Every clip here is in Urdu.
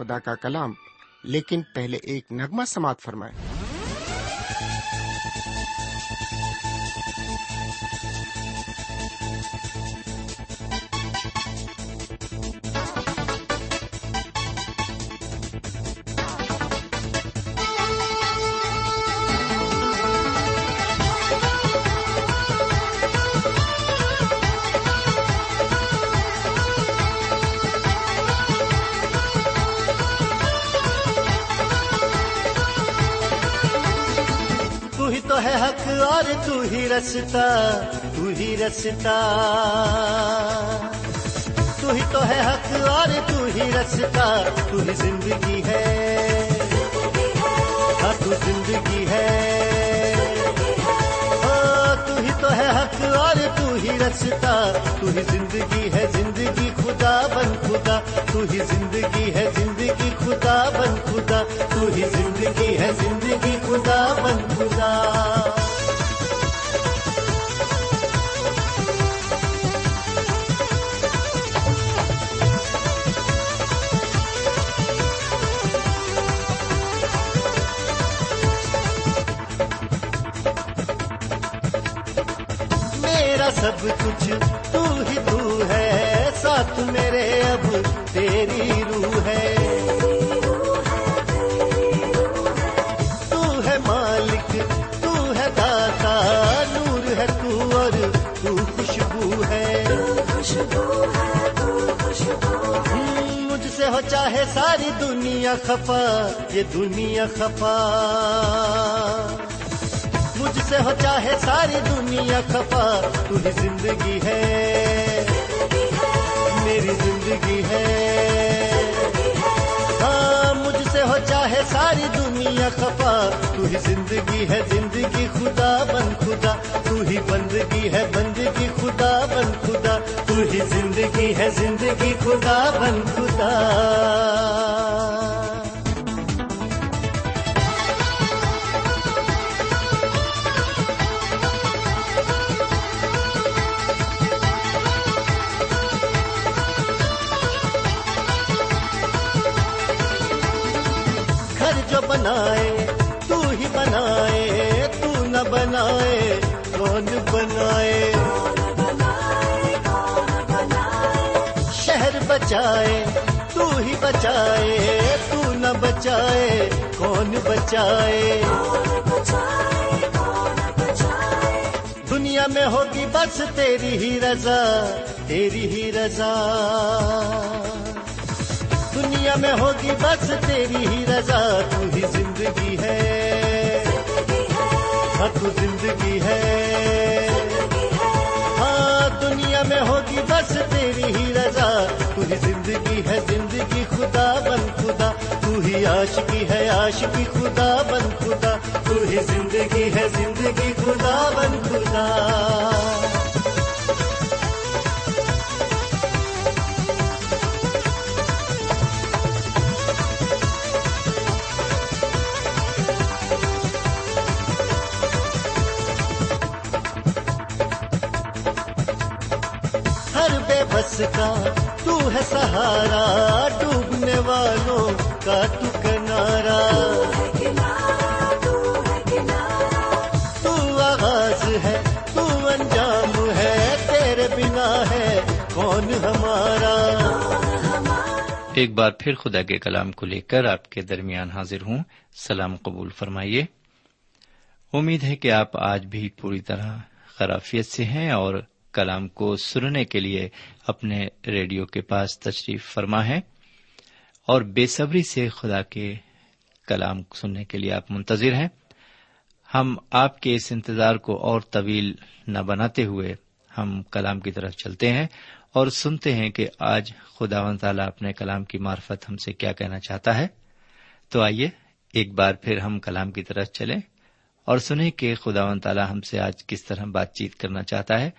خدا کا کلام لیکن پہلے ایک نغمہ سماعت فرمائے رستا، تو ہی رستا۔ تو ہی تو ہے حق اور تو ہی رستا، تو ہی زندگی ہے۔ ہاں تو زندگی ہے۔ ہاں، تو ہی تو ہے حق اور تو ہی رستا۔ تو ہی زندگی ہے زندگی خدا بن خدا۔ تو ہی زندگی ہے زندگی خدا بن خدا۔ تو ہی زندگی ہے زندگی خدا بن خدا۔ دنیا خفا، یہ دنیا خفا۔ مجھ سے ہو چاہے ساری دنیا خفا، تو ہی زندگی ہے۔ میری زندگی ہے۔ ہاں مجھ سے ہو چاہے ساری دنیا خفا، تو ہی زندگی ہے۔ زندگی خدا بن خدا، تو ہی بندگی ہے۔ بندگی خدا بن خدا، تو ہی زندگی ہے۔ زندگی خدا بن خدا۔ بنائے، تو ہی بنائے، تو نہ بنائے، کون بنائے؟ شہر بچائے، تو ہی بچائے، تو نہ بچائے، کون بچائے؟ دنیا میں ہوگی بس تیری ہی رضا، تیری ہی رضا۔ دنیا میں ہوگی بس تیری ہی رضا، تو ہی زندگی ہے۔ ہاں تو زندگی ہے۔ ہاں دنیا میں ہوگی بس تیری ہی رضا، تو ہی زندگی ہے۔ زندگی خدا بن خدا، تو ہی عاشقی ہے۔ عاشقی خدا بن خدا، تو ہی زندگی ہے۔ زندگی خدا بن خدا۔ کا، تو ہے سہارا ڈوبنے والوں کا تو کنارا تو آغاز ہے، تو انجام ہے، تیرے بنا ہے، کون ہمارا؟ ایک بار پھر خدا کے کلام کو لے کر آپ کے درمیان حاضر ہوں۔ سلام قبول فرمائیے۔ امید ہے کہ آپ آج بھی پوری طرح خرافیت سے ہیں اور کلام کو سننے کے لیے اپنے ریڈیو کے پاس تشریف فرما ہے اور بے صبری سے خدا کے کلام سننے کے لیے آپ منتظر ہیں۔ ہم آپ کے اس انتظار کو اور طویل نہ بناتے ہوئے ہم کلام کی طرف چلتے ہیں اور سنتے ہیں کہ آج خدا و تعالیٰ اپنے کلام کی معرفت ہم سے کیا کہنا چاہتا ہے۔ تو آئیے ایک بار پھر ہم کلام کی طرف چلیں اور سنیں کہ خدا و تعالیٰ ہم سے آج کس طرح بات چیت کرنا چاہتا ہے۔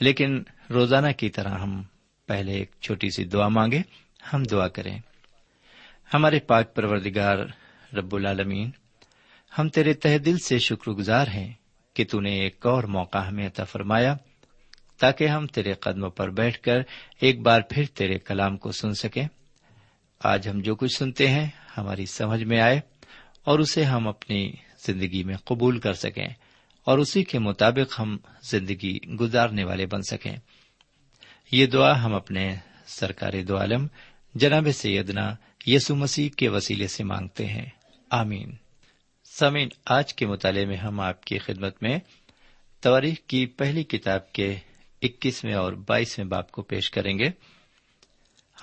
لیکن روزانہ کی طرح ہم پہلے ایک چھوٹی سی دعا مانگے ہم دعا کریں۔ ہمارے پاک پروردگار رب العالمین، ہم تیرے تہ دل سے شکر گزار ہیں کہ تو نے ایک اور موقع ہمیں عطا فرمایا، تاکہ ہم تیرے قدموں پر بیٹھ کر ایک بار پھر تیرے کلام کو سن سکیں۔ آج ہم جو کچھ سنتے ہیں ہماری سمجھ میں آئے اور اسے ہم اپنی زندگی میں قبول کر سکیں۔ اور اسی کے مطابق ہم زندگی گزارنے والے بن سکیں۔ یہ دعا ہم اپنے سرکاری دو عالم، جناب سیدنا یسو مسیح کے وسیلے سے مانگتے ہیں۔ آمین۔ سمین آج کے مطالعے میں ہم آپ کی خدمت میں تاریخ کی پہلی کتاب کے اکیسویں اور بائیسویں باپ کو پیش کریں گے۔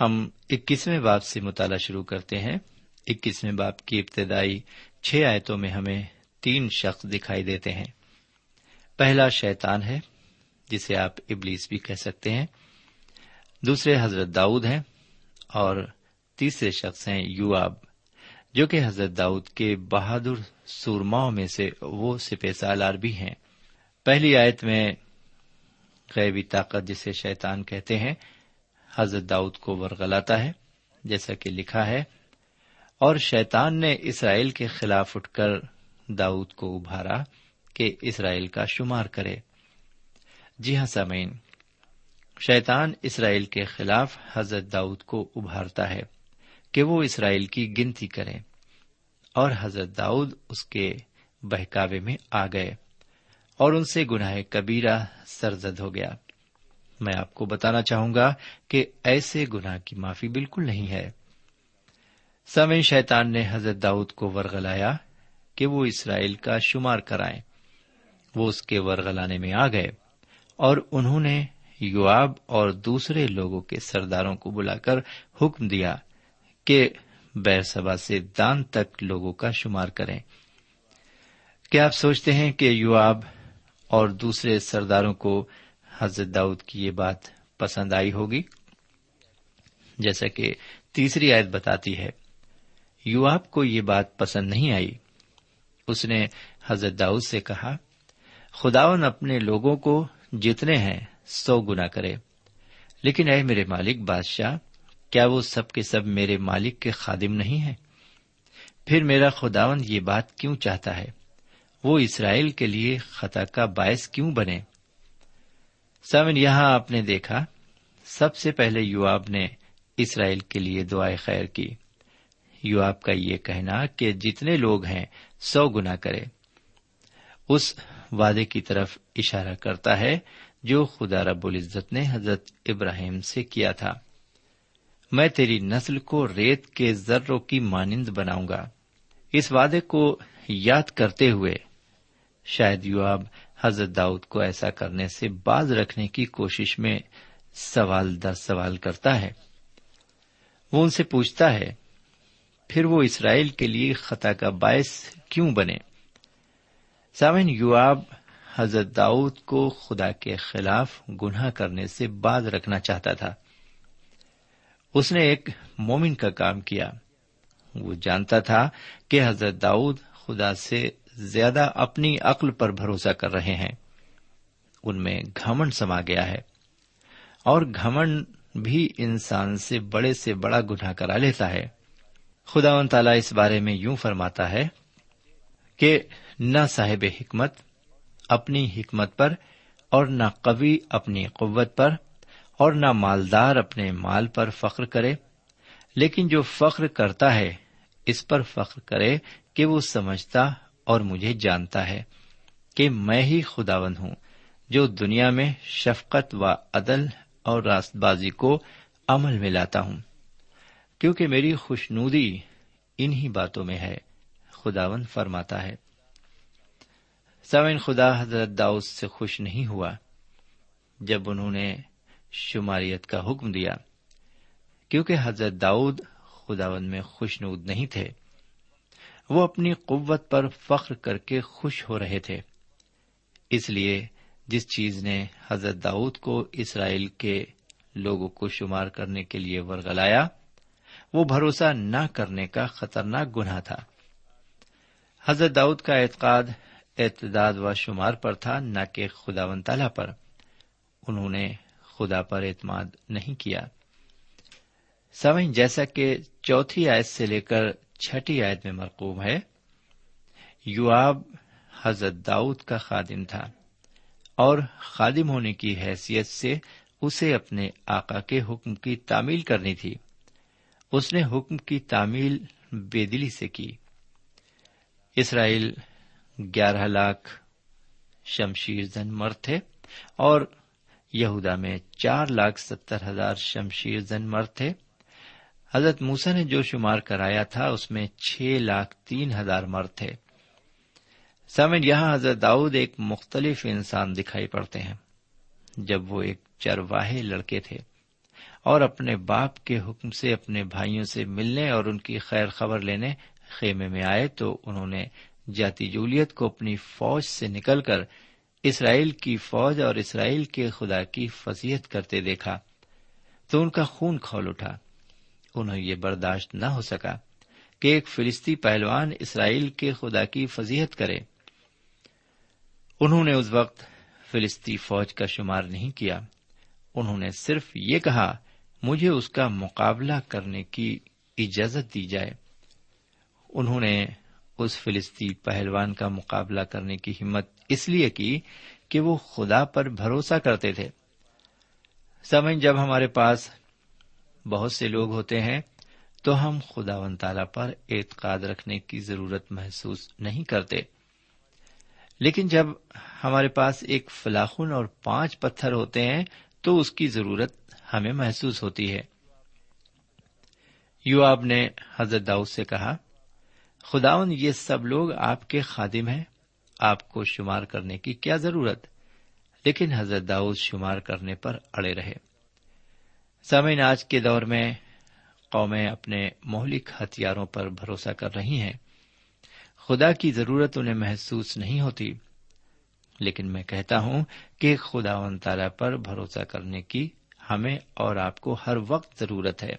ہم اکیسویں باپ سے مطالعہ شروع کرتے ہیں۔ اکیسویں باپ کی ابتدائی چھ آیتوں میں ہمیں تین شخص دکھائی دیتے ہیں۔ پہلا شیتان ہے، جسے آپ ابلیس بھی کہہ سکتے ہیں۔ دوسرے حضرت داؤد ہیں اور تیسرے شخص ہیں یو آب جو کہ حضرت داؤد کے بہادر سورماؤں میں سے وہ سپہ سالار بھی ہیں۔ پہلی آیت میں غیبی طاقت جسے شیطان کہتے ہیں، حضرت داؤد کو ورگلاتا ہے، جیسا کہ لکھا ہے۔ اور شیطان نے اسرائیل کے خلاف اٹھ کر داؤد کو ابھارا۔ کہ اسرائیل کا شمار کرے۔ جی ہاں سامعین، شیطان اسرائیل کے خلاف حضرت داؤد کو ابھارتا ہے کہ وہ اسرائیل کی گنتی کرے اور حضرت داؤد اس کے بہکاوے میں آ گئے اور ان سے گناہ کبیرہ سرزد ہو گیا۔ میں آپ کو بتانا چاہوں گا کہ ایسے گناہ کی معافی بالکل نہیں ہے۔ سمے شیطان نے حضرت داؤد کو ورگلایا کہ وہ اسرائیل کا شمار کرائیں۔ وہ اس کے ورگلانے میں آ گئے اور انہوں نے یواب اور دوسرے لوگوں کے سرداروں کو بلا کر حکم دیا کہ بیر سبا سے دان تک لوگوں کا شمار کریں۔ کیا آپ سوچتے ہیں کہ یواب اور دوسرے سرداروں کو حضرت داؤد کی یہ بات پسند آئی ہوگی؟ جیسا کہ تیسری آیت بتاتی ہے یواب کو یہ بات پسند نہیں آئی۔ اس نے حضرت داؤد سے کہا خداون اپنے لوگوں کو جتنے ہیں سو گنا کرے۔ لیکن اے میرے مالک بادشاہ، کیا وہ سب کے سب میرے مالک کے خادم نہیں ہیں؟ پھر میرا خداون یہ بات کیوں چاہتا ہے؟ وہ اسرائیل کے لیے خطا کا باعث کیوں بنے؟ سمن یہاں آپ نے دیکھا، سب سے پہلے یواب نے اسرائیل کے لیے دعائیں خیر کی۔ یواب کا یہ کہنا کہ جتنے لوگ ہیں سو گنا کرے۔ اس وعدے کی طرف اشارہ کرتا ہے جو خدا رب العزت نے حضرت ابراہیم سے کیا تھا۔ میں تیری نسل کو ریت کے ذروں کی مانند بناؤں گا۔ اس وعدے کو یاد کرتے ہوئے شاید یو اب حضرت داؤد کو ایسا کرنے سے باز رکھنے کی کوشش میں سوال در سوال کرتا ہے۔ وہ ان سے پوچھتا ہے، پھر وہ اسرائیل کے لیے خطا کا باعث کیوں بنے؟ سامن یواب حضرت داؤد کو خدا کے خلاف گناہ کرنے سے باز رکھنا چاہتا تھا۔ اس نے ایک مومن کا کام کیا۔ وہ جانتا تھا کہ حضرت داؤد خدا سے زیادہ اپنی عقل پر بھروسہ کر رہے ہیں۔ ان میں گھمنڈ سما گیا ہے۔ اور گھمنڈ بھی انسان سے بڑے سے بڑا گناہ کرا لیتا ہے۔ خدا و تعالیٰ اس بارے میں یوں فرماتا ہے کہ نہ صاحب حکمت اپنی حکمت پر اور نہ قوی اپنی قوت پر اور نہ مالدار اپنے مال پر فخر کرے، لیکن جو فخر کرتا ہے، اس پر فخر کرے کہ وہ سمجھتا اور مجھے جانتا ہے کہ میں ہی خداون ہوں، جو دنیا میں شفقت و عدل اور راست بازی کو عمل میں لاتا ہوں۔ کیونکہ میری خوشنودی انہی باتوں میں ہے۔ خداون فرماتا ہے۔ سوئن خدا حضرت داؤد سے خوش نہیں ہوا جب انہوں نے شماریت کا حکم دیا، کیونکہ حضرت داؤد خداون میں خوشنود نہیں تھے۔ وہ اپنی قوت پر فخر کر کے خوش ہو رہے تھے۔ اس لیے جس چیز نے حضرت داؤد کو اسرائیل کے لوگوں کو شمار کرنے کے لیے ورگلایا وہ بھروسہ نہ کرنے کا خطرناک گناہ تھا۔ حضرت داؤد کا اعتقاد اعتداد و شمار پر تھا، نہ کہ خدا و تعالی پر۔ انہوں نے خدا پر اعتماد نہیں کیا۔ سمجھ، جیسا کہ چوتھی آیت سے لے کر چھٹی آیت میں مرقوم ہے یو آب حضرت داؤد کا خادم تھا اور خادم ہونے کی حیثیت سے اسے اپنے آقا کے حکم کی تعمیل کرنی تھی۔ اس نے حکم کی تعمیل بے دلی سے کی۔ اسرائیل گیارہ لاکھ شمشیر زن مرد تھے اور یہودا میں چار لاکھ ستر ہزار شمشیر زن مرد تھے۔ حضرت موسا نے جو شمار کرایا تھا، اس میں چھ لاکھ تین ہزار مرد تھے۔ سمن یہاں حضرت داؤد ایک مختلف انسان دکھائی پڑتے ہیں۔ جب وہ ایک چرواہے لڑکے تھے اور اپنے باپ کے حکم سے، اپنے بھائیوں سے ملنے اور ان کی خیر خبر لینے خیمے میں آئے تو انہوں نے جاتی جولیت کو اپنی فوج سے نکل کر اسرائیل کی فوج اور اسرائیل کے خدا کی فضیت کرتے دیکھا تو ان کا خون کھول اٹھا۔ انہیں یہ برداشت نہ ہو سکا کہ ایک فلسطی پہلوان اسرائیل کے خدا کی فضیحت کرے۔ انہوں نے اس وقت فلسطی فوج کا شمار نہیں کیا۔ انہوں نے صرف یہ کہا، مجھے اس کا مقابلہ کرنے کی اجازت دی جائے۔ انہوں نے اس فلسطی پہلوان کا مقابلہ کرنے کی ہمت اس لیے کی کہ وہ خدا پر بھروسہ کرتے تھے۔ سمجھ، جب ہمارے پاس بہت سے لوگ ہوتے ہیں، تو ہم خدا و تعالی پر اعتقاد رکھنے کی ضرورت محسوس نہیں کرتے۔ لیکن جب ہمارے پاس ایک فلاخن اور پانچ پتھر ہوتے ہیں، تو اس کی ضرورت ہمیں محسوس ہوتی ہے۔ یو آب نے حضرت داؤد سے کہا خداون، یہ سب لوگ آپ کے خادم ہیں۔ آپ کو شمار کرنے کی کیا ضرورت؟ لیکن حضرت داؤد شمار کرنے پر اڑے رہے۔ سمین آج کے دور میں قومیں اپنے مہلک ہتھیاروں پر بھروسہ کر رہی ہیں۔ خدا کی ضرورت انہیں محسوس نہیں ہوتی۔ لیکن میں کہتا ہوں کہ خدا و تعالی پر بھروسہ کرنے کی ہمیں اور آپ کو ہر وقت ضرورت ہے۔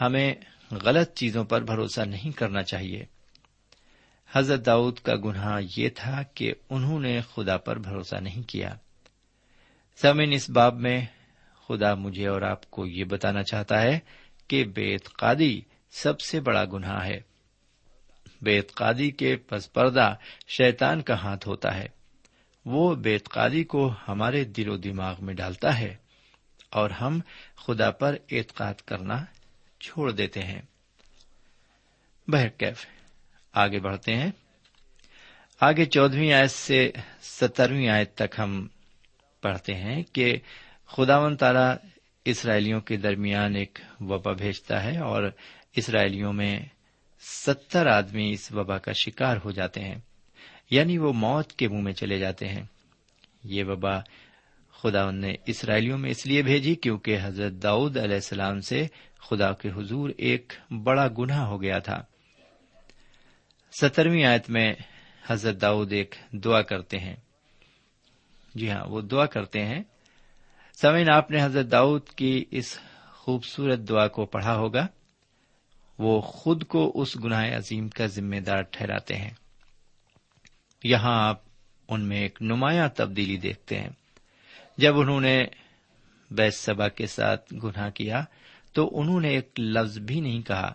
ہمیں غلط چیزوں پر بھروسہ نہیں کرنا چاہیے۔ حضرت داؤد کا گناہ یہ تھا کہ انہوں نے خدا پر بھروسہ نہیں کیا۔ سمن اس باب میں خدا مجھے اور آپ کو یہ بتانا چاہتا ہے کہ بیت قادی سب سے بڑا گناہ ہے۔ بیت قادی کے پس پردہ شیتان کا ہاتھ ہوتا ہے۔ وہ بیت قادی کو ہمارے دل و دماغ میں ڈالتا ہے اور ہم خدا پر اعتقاد کرنا چھوڑ دیتے ہیں۔ بہرکیف آگے بڑھتے ہیں۔ آگے چودہویں آیت سے سترویں آیت تک ہم پڑھتے ہیں کہ خداون تارا اسرائیلیوں کے درمیان ایک وبا بھیجتا ہے اور اسرائیلیوں میں ستر آدمی اس وبا کا شکار ہو جاتے ہیں۔ یعنی وہ موت کے منہ میں چلے جاتے ہیں۔ یہ وبا خدا نے اسرائیلیوں میں اس لیے بھیجی کیونکہ حضرت داؤد علیہ السلام سے خدا کے حضور ایک بڑا گناہ ہو گیا تھا۔ سترویں آیت میں حضرت داؤد ایک دعا کرتے ہیں۔ جی ہاں وہ دعا کرتے ہیں۔ سمین آپ نے حضرت داؤد کی اس خوبصورت دعا کو پڑھا ہوگا۔ وہ خود کو اس گناہ عظیم کا ذمہ دار ٹھہراتے ہیں۔ یہاں آپ ان میں ایک نمایاں تبدیلی دیکھتے ہیں۔ جب انہوں نے بیس سبا کے ساتھ گناہ کیا تو انہوں نے ایک لفظ بھی نہیں کہا۔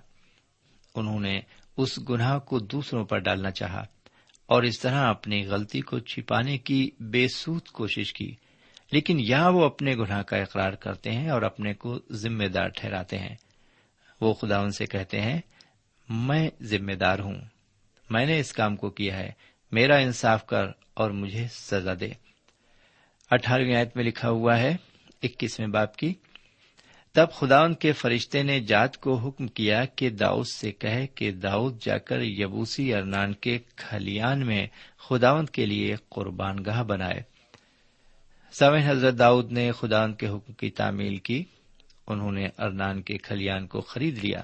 انہوں نے اس گناہ کو دوسروں پر ڈالنا چاہا اور اس طرح اپنی غلطی کو چھپانے کی بے سوت کوشش کی۔ لیکن یہاں وہ اپنے گناہ کا اقرار کرتے ہیں اور اپنے کو ذمہ دار ٹھہراتے ہیں۔ وہ خدا ان سے کہتے ہیں، میں ذمہ دار ہوں۔ میں نے اس کام کو کیا ہے۔ میرا انصاف کر اور مجھے سزا دے۔ اٹھارہویں آیت میں لکھا ہوا ہے، اکیسویں باپ کی تب خدا کے فرشتے نے جات کو حکم کیا کہ داؤد سے کہے کہ داؤد جا کر یبوسی ارنان کے کھلیان میں خداوند کے لیے قربان گاہ بنائے۔ سوین حضرت داؤد نے خدا کے حکم کی تعمیل کی۔ انہوں نے ارنان کے کھلیان کو خرید لیا۔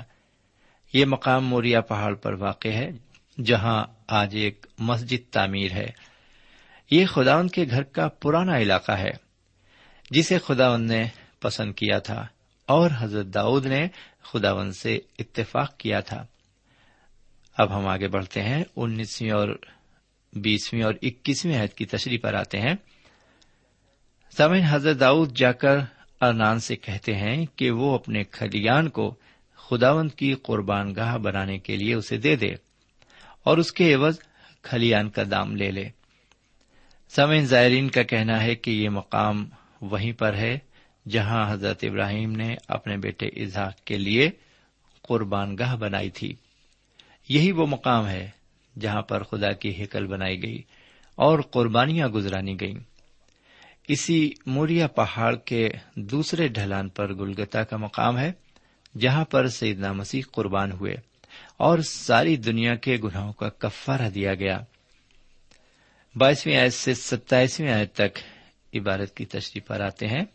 یہ مقام موریا پہاڑ پر واقع ہے، جہاں آج ایک مسجد تعمیر ہے۔ یہ خداون کے گھر کا پرانا علاقہ ہے، جسے خداون نے پسند کیا تھا۔ اور حضرت داؤد نے خداون سے اتفاق کیا تھا۔ اب ہم آگے بڑھتے ہیں۔ انیسویں اور بیسویں اور اکیسویں عہد کی تشریح پر آتے ہیں۔ سمن حضرت داؤد جا کر ارنان سے کہتے ہیں کہ وہ اپنے خلیان کو خداون کی قربان گاہ بنانے کے لیے اسے دے دے اور اس کے عوض خلیان کا دام لے لے۔ سمن زائرین کا کہنا ہے کہ یہ مقام وہیں پر ہے۔ جہاں حضرت ابراہیم نے اپنے بیٹے اظہاق کے لیے قربان گاہ بنائی تھی۔ یہی وہ مقام ہے جہاں پر خدا کی ہیکل بنائی گئی اور قربانیاں گزرانی گئیں۔ اسی موریا پہاڑ کے دوسرے ڈھلان پر گلگتا کا مقام ہے جہاں پر سیدنا مسیح قربان ہوئے اور ساری دنیا کے گناہوں کا کفارہ دیا گیا۔ بائیسویں آیت سے ستائیسویں آیت تک عبارت کی تشریح پر آتے ہیں۔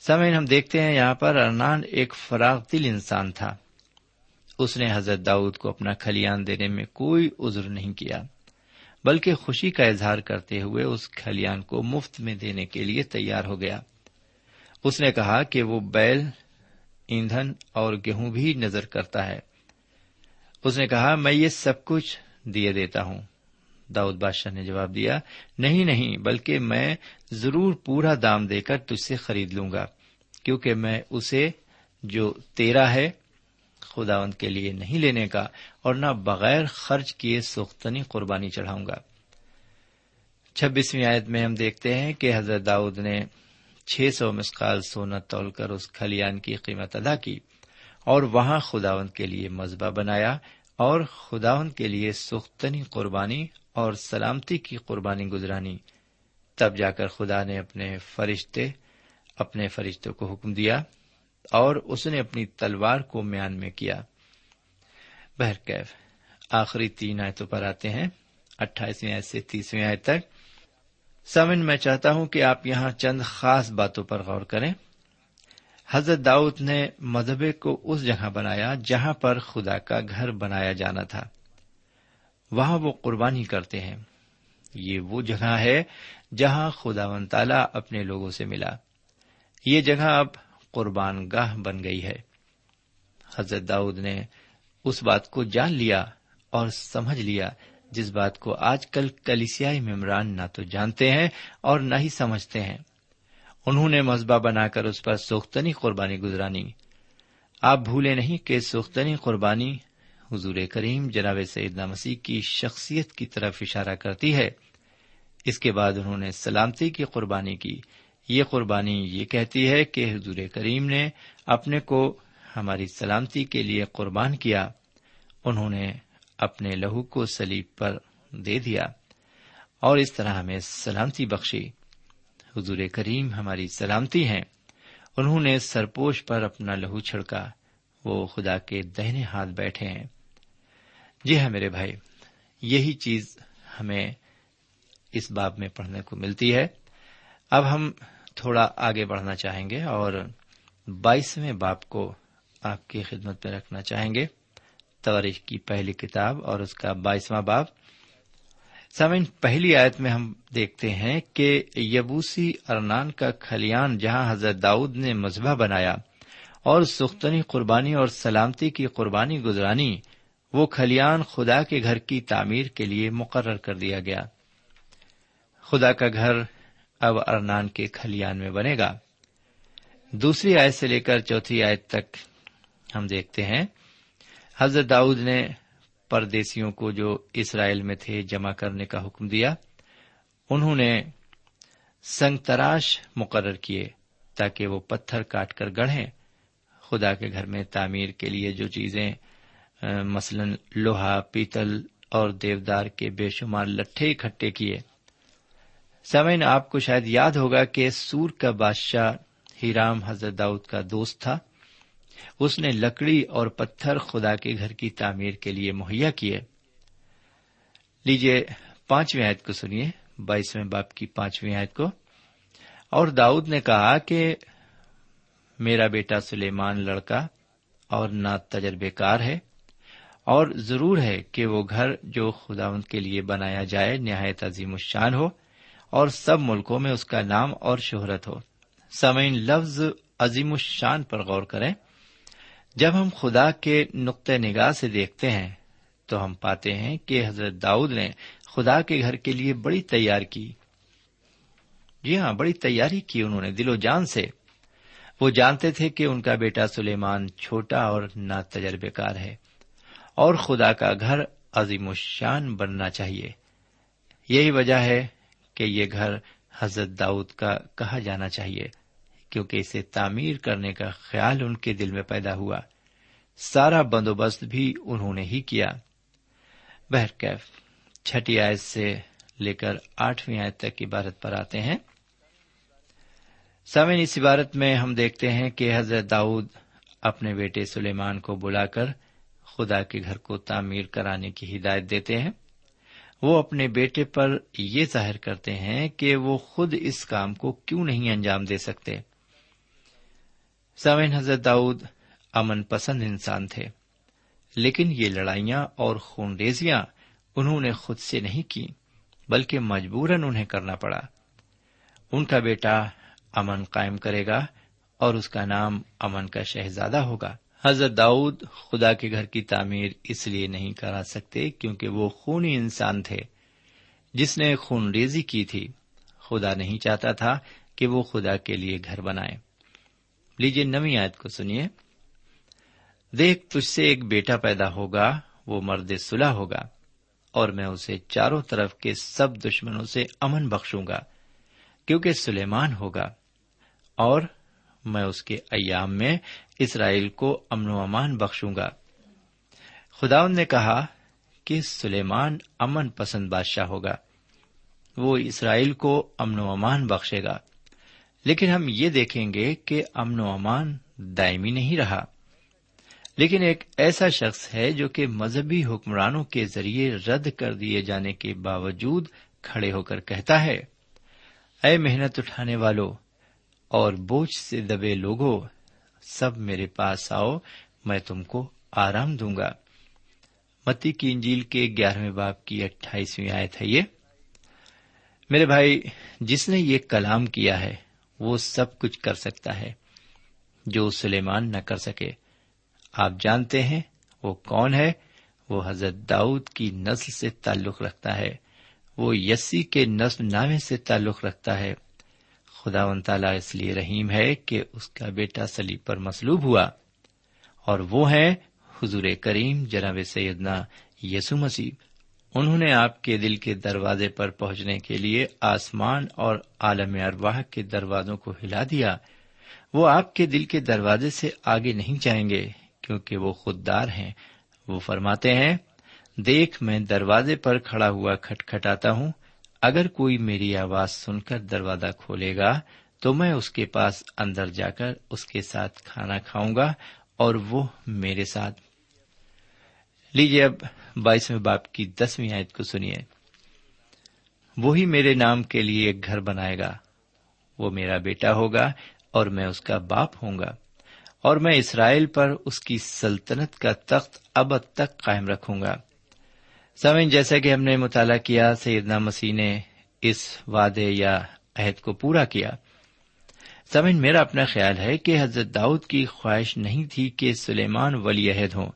سمعین، ہم دیکھتے ہیں یہاں پر ارنان ایک فراغ دل انسان تھا۔ اس نے حضرت داؤد کو اپنا کھلیان دینے میں کوئی عذر نہیں کیا، بلکہ خوشی کا اظہار کرتے ہوئے اس کھلیان کو مفت میں دینے کے لیے تیار ہو گیا۔ اس نے کہا کہ وہ بیل، ایندھن اور گیہوں بھی نظر کرتا ہے۔ اس نے کہا، میں یہ سب کچھ دیے دیتا ہوں۔ داؤد بادشاہ نے جواب دیا، نہیں نہیں، بلکہ میں ضرور پورا دام دے کر تجھ سے خرید لوں گا، کیونکہ میں اسے جو تیرا ہے، خداوند کے لیے نہیں لینے کا، اور نہ بغیر خرچ کیے سختنی قربانی چڑھاؤں گا۔ چھبیسویں آیت میں ہم دیکھتے ہیں کہ حضرت داؤد نے چھ سو مسقال سونا تول کر اس کھلیان کی قیمت ادا کی، اور وہاں خداوند کے لیے مذبح بنایا، اور خداوند کے لیے سختنی قربانی اور سلامتی کی قربانی گزرانی۔ تب جا کر خدا نے اپنے فرشتے، اپنے فرشتوں کو حکم دیا اور اس نے اپنی تلوار کو میان میں کیا۔ بہرکیف آخری تین آیتوں پر آتے ہیں، اٹھائیسویں آیت سے تیسویں آیت تک۔ سمن میں چاہتا ہوں کہ آپ یہاں چند خاص باتوں پر غور کریں۔ حضرت داؤد نے مذہبے کو اس جگہ بنایا جہاں پر خدا کا گھر بنایا جانا تھا۔ وہاں وہ قربانی کرتے ہیں۔ یہ وہ جگہ ہے جہاں خدا و تعالی اپنے لوگوں سے ملا۔ یہ جگہ اب قربان گاہ بن گئی ہے۔ حضرت داؤد نے اس بات کو جان لیا اور سمجھ لیا، جس بات کو آج کل کلیسیائی ممبران نہ تو جانتے ہیں اور نہ ہی سمجھتے ہیں۔ انہوں نے مذبح بنا کر اس پر سوختنی قربانی گزرانی آپ بھولے نہیں کہ سوختنی قربانی حضور کریم جناب سیدنا مسیح کی شخصیت کی طرف اشارہ کرتی ہے۔ اس کے بعد انہوں نے سلامتی کی قربانی کی۔ یہ قربانی یہ کہتی ہے کہ حضور کریم نے اپنے کو ہماری سلامتی کے لیے قربان کیا۔ انہوں نے اپنے لہو کو سلیب پر دے دیا اور اس طرح ہمیں سلامتی بخشی۔ حضور کریم ہماری سلامتی ہیں۔ انہوں نے سرپوش پر اپنا لہو چھڑکا۔ وہ خدا کے دہنے ہاتھ بیٹھے ہیں۔ جی ہاں میرے بھائی، یہی چیز ہمیں اس باب میں پڑھنے کو ملتی ہے۔ اب ہم تھوڑا آگے بڑھنا چاہیں گے اور بائیسویں باپ کو آپ کی خدمت میں رکھنا چاہیں گے۔ تاریخ کی پہلی کتاب اور اس کا بائیسواں باپ سمن پہلی آیت میں ہم دیکھتے ہیں کہ یبوسی ارنان کا کھلیان جہاں حضرت داؤد نے مذبح بنایا اور سختنی قربانی اور سلامتی کی قربانی گزرانی وہ کھلیان خدا کے گھر کی تعمیر کے لیے مقرر کر دیا گیا۔ خدا کا گھر اب ارنان کے کھلیان میں بنے گا۔ دوسری آیت سے لے کر چوتھی آیت تک ہم دیکھتے ہیں، حضرت داؤد نے پردیسیوں کو جو اسرائیل میں تھے جمع کرنے کا حکم دیا، انہوں نے سنگ تراش مقرر کیے تاکہ وہ پتھر کاٹ کر گڑھیں۔ خدا کے گھر میں تعمیر کے لیے جو چیزیں مثلاً لوہا، پیتل اور دیودار کے بے شمار لٹھے اکٹھے کیے۔ سمین آپ کو شاید یاد ہوگا کہ سور کا بادشاہ ہیرام حضرت داؤد کا دوست تھا۔ اس نے لکڑی اور پتھر خدا کے گھر کی تعمیر کے لیے مہیا کیے۔ لیجیے پانچویں آیت کو سنیے، بائیسویں باپ کی پانچویں آیت کو۔ اور داؤد نے کہا کہ میرا بیٹا سلیمان لڑکا اور نہ تجربے کار ہے اور ضرور ہے کہ وہ گھر جو خدا کے لیے بنایا جائے نہایت عظیم الشان ہو۔ اور سب ملکوں میں اس کا نام اور شہرت ہو۔ سمعین لفظ عظیم الشان پر غور کریں۔ جب ہم خدا کے نقطۂ نگاہ سے دیکھتے ہیں، تو ہم پاتے ہیں کہ حضرت داؤد نے خدا کے گھر کے لیے بڑی تیار کی۔ جی ہاں بڑی تیاری کی انہوں نے دل و جان سے۔ وہ جانتے تھے کہ ان کا بیٹا سلیمان چھوٹا اور نا تجربے کار ہے۔ اور خدا کا گھر عظیم الشان بننا چاہیے۔ یہی وجہ ہے کہ یہ گھر حضرت داؤد کا کہا جانا چاہیے، کیونکہ اسے تعمیر کرنے کا خیال ان کے دل میں پیدا ہوا۔ سارا بندوبست بھی انہوں نے ہی کیا۔ بہرکیف چھٹی آیت سے لے کر آٹھویں آیت تک عبارت پر آتے ہیں۔ سمن اس عبارت میں ہم دیکھتے ہیں کہ حضرت داؤد اپنے بیٹے سلیمان کو بلا کر خدا کے گھر کو تعمیر کرانے کی ہدایت دیتے ہیں۔ وہ اپنے بیٹے پر یہ ظاہر کرتے ہیں کہ وہ خود اس کام کو کیوں نہیں انجام دے سکتے۔ سمن حضرت داؤد امن پسند انسان تھے، لیکن یہ لڑائیاں اور خونریزیاں انہوں نے خود سے نہیں کی، بلکہ مجبوراً انہیں کرنا پڑا۔ ان کا بیٹا امن قائم کرے گا اور اس کا نام امن کا شہزادہ ہوگا۔ حضرت داؤد خدا کے گھر کی تعمیر اس لیے نہیں کرا سکتے کیونکہ وہ خونی انسان تھے۔ جس نے خون ریزی کی تھی، خدا نہیں چاہتا تھا کہ وہ خدا کے لیے گھر بنائے۔ لیجیے نوی آیت کو سنیے۔ دیکھ، تجھ سے ایک بیٹا پیدا ہوگا، وہ مرد سلح ہوگا، اور میں اسے چاروں طرف کے سب دشمنوں سے امن بخشوں گا، کیونکہ سلیمان ہوگا۔ اور میں اس کے ایام میں اسرائیل کو امن و امان بخشوں گا۔ خدا نے کہا کہ سلیمان امن پسند بادشاہ ہوگا۔ وہ اسرائیل کو امن و امان بخشے گا۔ لیکن ہم یہ دیکھیں گے کہ امن و امان دائمی نہیں رہا۔ لیکن ایک ایسا شخص ہے جو کہ مذہبی حکمرانوں کے ذریعے رد کر دیے جانے کے باوجود کھڑے ہو کر کہتا ہے، اے محنت اٹھانے والوں اور بوجھ سے دبے لوگوں، سب میرے پاس آؤ، میں تم کو آرام دوں گا۔ متی کی انجیل کے گیارہویں باپ کی اٹھائیسویں آئے تھے یہ۔ میرے بھائی، جس نے یہ کلام کیا ہے، وہ سب کچھ کر سکتا ہے۔ جو سلیمان نہ کر سکے، آپ جانتے ہیں وہ کون ہے؟ وہ حضرت داؤد کی نسل سے تعلق رکھتا ہے۔ وہ یسی کے نسل نامے سے تعلق رکھتا ہے۔ خدا و تعالیٰ اس لیے رحیم ہے کہ اس کا بیٹا سلیب پر مسلوب ہوا اور وہ ہے حضور کریم جناب سیدنا یسو مسیب انہوں نے آپ کے دل کے دروازے پر پہنچنے کے لیے آسمان اور عالم ارواہ کے دروازوں کو ہلا دیا۔ وہ آپ کے دل کے دروازے سے آگے نہیں جائیں گے کیونکہ وہ خوددار ہیں۔ وہ فرماتے ہیں، دیکھ میں دروازے پر کھڑا ہوا کھٹکھٹاتا ہوں اگر کوئی میری آواز سن کر دروازہ کھولے گا، تو میں اس کے پاس اندر جا کر اس کے ساتھ کھانا کھاؤں گا اور وہ میرے ساتھ۔ لیجیے اب بائیسویں باپ کی دسویں آیت کو سنیے۔ وہی میرے نام کے لیے ایک گھر بنائے گا۔ وہ میرا بیٹا ہوگا اور میں اس کا باپ ہوں گا۔ اور میں اسرائیل پر اس کی سلطنت کا تخت اب تک قائم رکھوں گا۔ سمن جیسا کہ ہم نے مطالعہ کیا، سیدنا مسیح نے اس وعدے یا عہد کو پورا کیا۔ سمن میرا اپنا خیال ہے کہ حضرت داؤد کی خواہش نہیں تھی کہ سلیمان ولی عہد ہوں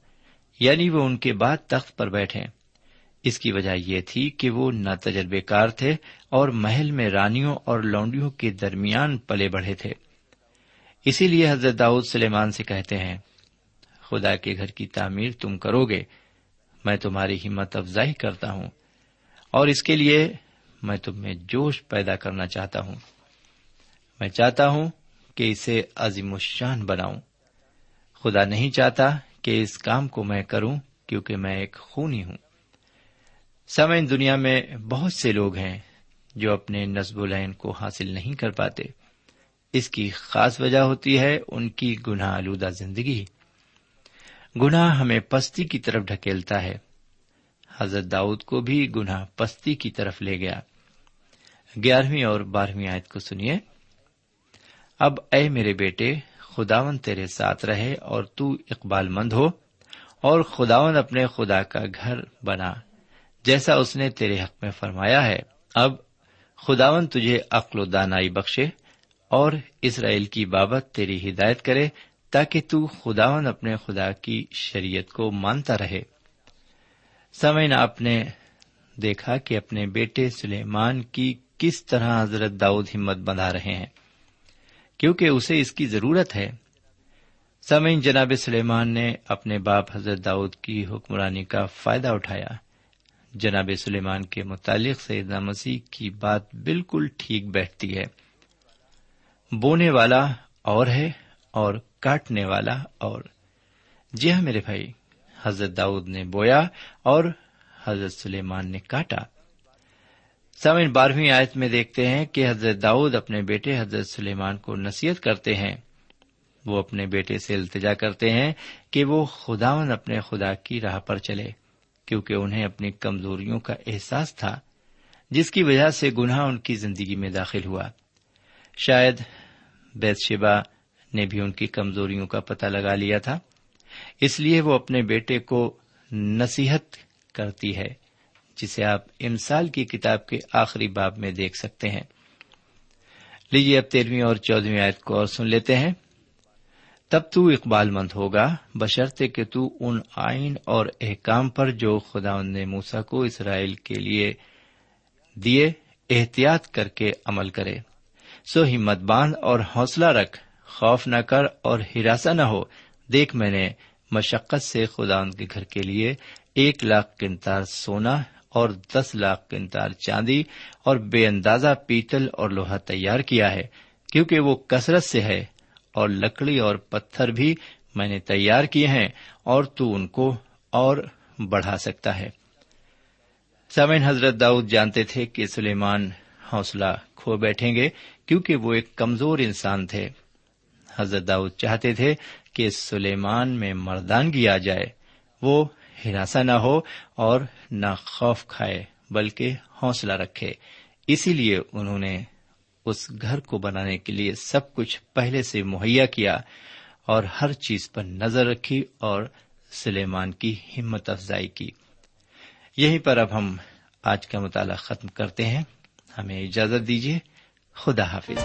یعنی وہ ان کے بعد تخت پر بیٹھے اس کی وجہ یہ تھی کہ وہ نہ تجربے کار تھے اور محل میں رانیوں اور لونڈیوں کے درمیان پلے بڑھے تھے۔ اسی لیے حضرت داؤد سلیمان سے کہتے ہیں، خدا کے گھر کی تعمیر تم کرو گے۔ میں تمہاری ہمت افزائی کرتا ہوں اور اس کے لیے میں تم میں جوش پیدا کرنا چاہتا ہوں۔ میں چاہتا ہوں کہ اسے عظیم الشان بناؤں۔ خدا نہیں چاہتا کہ اس کام کو میں کروں کیونکہ میں ایک خونی ہوں۔ سمے دنیا میں بہت سے لوگ ہیں جو اپنے نصب العین کو حاصل نہیں کر پاتے۔ اس کی خاص وجہ ہوتی ہے ان کی گناہ آلودہ زندگی۔ گناہ ہمیں پستی کی طرف ڈھکیلتا ہے۔ حضرت داؤد کو بھی گناہ پستی کی طرف لے گیا۔ گیارہویں اور بارہویں آیت کو سنیے۔ اب اے میرے بیٹے خداون تیرے ساتھ رہے اور تو اقبال مند ہو اور خداون اپنے خدا کا گھر بنا۔ جیسا اس نے تیرے حق میں فرمایا ہے، اب خداون تجھے عقل و دانائی بخشے اور اسرائیل کی بابت تیری ہدایت کرے۔ تاکہ تو خداون اپنے خدا کی شریعت کو مانتا رہے۔ سمعین آپ نے دیکھا کہ اپنے بیٹے سلیمان کی کس طرح حضرت داؤد ہمت بندھا رہے ہیں، کیونکہ اسے اس کی ضرورت ہے۔ سمعین جناب سلیمان نے اپنے باپ حضرت داؤد کی حکمرانی کا فائدہ اٹھایا۔ جناب سلیمان کے متعلق سیدنا مسیح کی بات بالکل ٹھیک بیٹھتی ہے۔ بونے والا اور ہے۔ اور کاٹنے والا اور جی ہاں میرے بھائی، حضرت داؤد نے بویا اور حضرت سلیمان نے کاٹا۔ سمن بارہویں آیت میں دیکھتے ہیں کہ حضرت داؤد اپنے بیٹے حضرت سلیمان کو نصیحت کرتے ہیں۔ وہ اپنے بیٹے سے التجا کرتے ہیں کہ وہ خداون اپنے خدا کی راہ پر چلے، کیونکہ انہیں اپنی کمزوریوں کا احساس تھا، جس کی وجہ سے گناہ ان کی زندگی میں داخل ہوا۔ شاید بیت شبا نے بھی ان کی کمزوریوں کا پتہ لگا لیا تھا۔ اس لیے وہ اپنے بیٹے کو نصیحت کرتی ہے، جسے آپ امسال کی کتاب کے آخری باب میں دیکھ سکتے ہیں۔ لیجیے اب تیرہویں اور چودہویں آیت کو اور سن لیتے ہیں۔ تب تو اقبال مند ہوگا، بشرطے کہ تو ان آئین اور احکام پر جو خدا نے موسا کو اسرائیل کے لیے دیے، احتیاط کر کے عمل کرے۔ سو ہمت باندھ اور حوصلہ رکھ۔ خوف نہ کر اور ہراساں نہ ہو۔ دیکھ میں نے مشقت سے خدا ان کے گھر کے لیے ایک لاکھ کنتار سونا اور دس لاکھ کنتار چاندی اور بے اندازہ پیتل اور لوہا تیار کیا ہے، کیونکہ وہ کثرت سے ہے اور لکڑی اور پتھر بھی میں نے تیار کیے ہیں اور تو ان کو اور بڑھا سکتا ہے۔ سمین حضرت داؤد جانتے تھے کہ سلیمان حوصلہ کھو بیٹھیں گے، کیونکہ وہ ایک کمزور انسان تھے۔ حضرت داؤد چاہتے تھے کہ سلیمان میں مردانگی آ جائے۔ وہ ہراساں نہ ہو اور نہ خوف کھائے، بلکہ حوصلہ رکھے۔ اسی لیے انہوں نے اس گھر کو بنانے کے لیے سب کچھ پہلے سے مہیا کیا اور ہر چیز پر نظر رکھی اور سلیمان کی ہمت افزائی کی۔ یہیں پر اب ہم آج کا مطالعہ ختم کرتے ہیں۔ ہمیں اجازت دیجیے خدا حافظ۔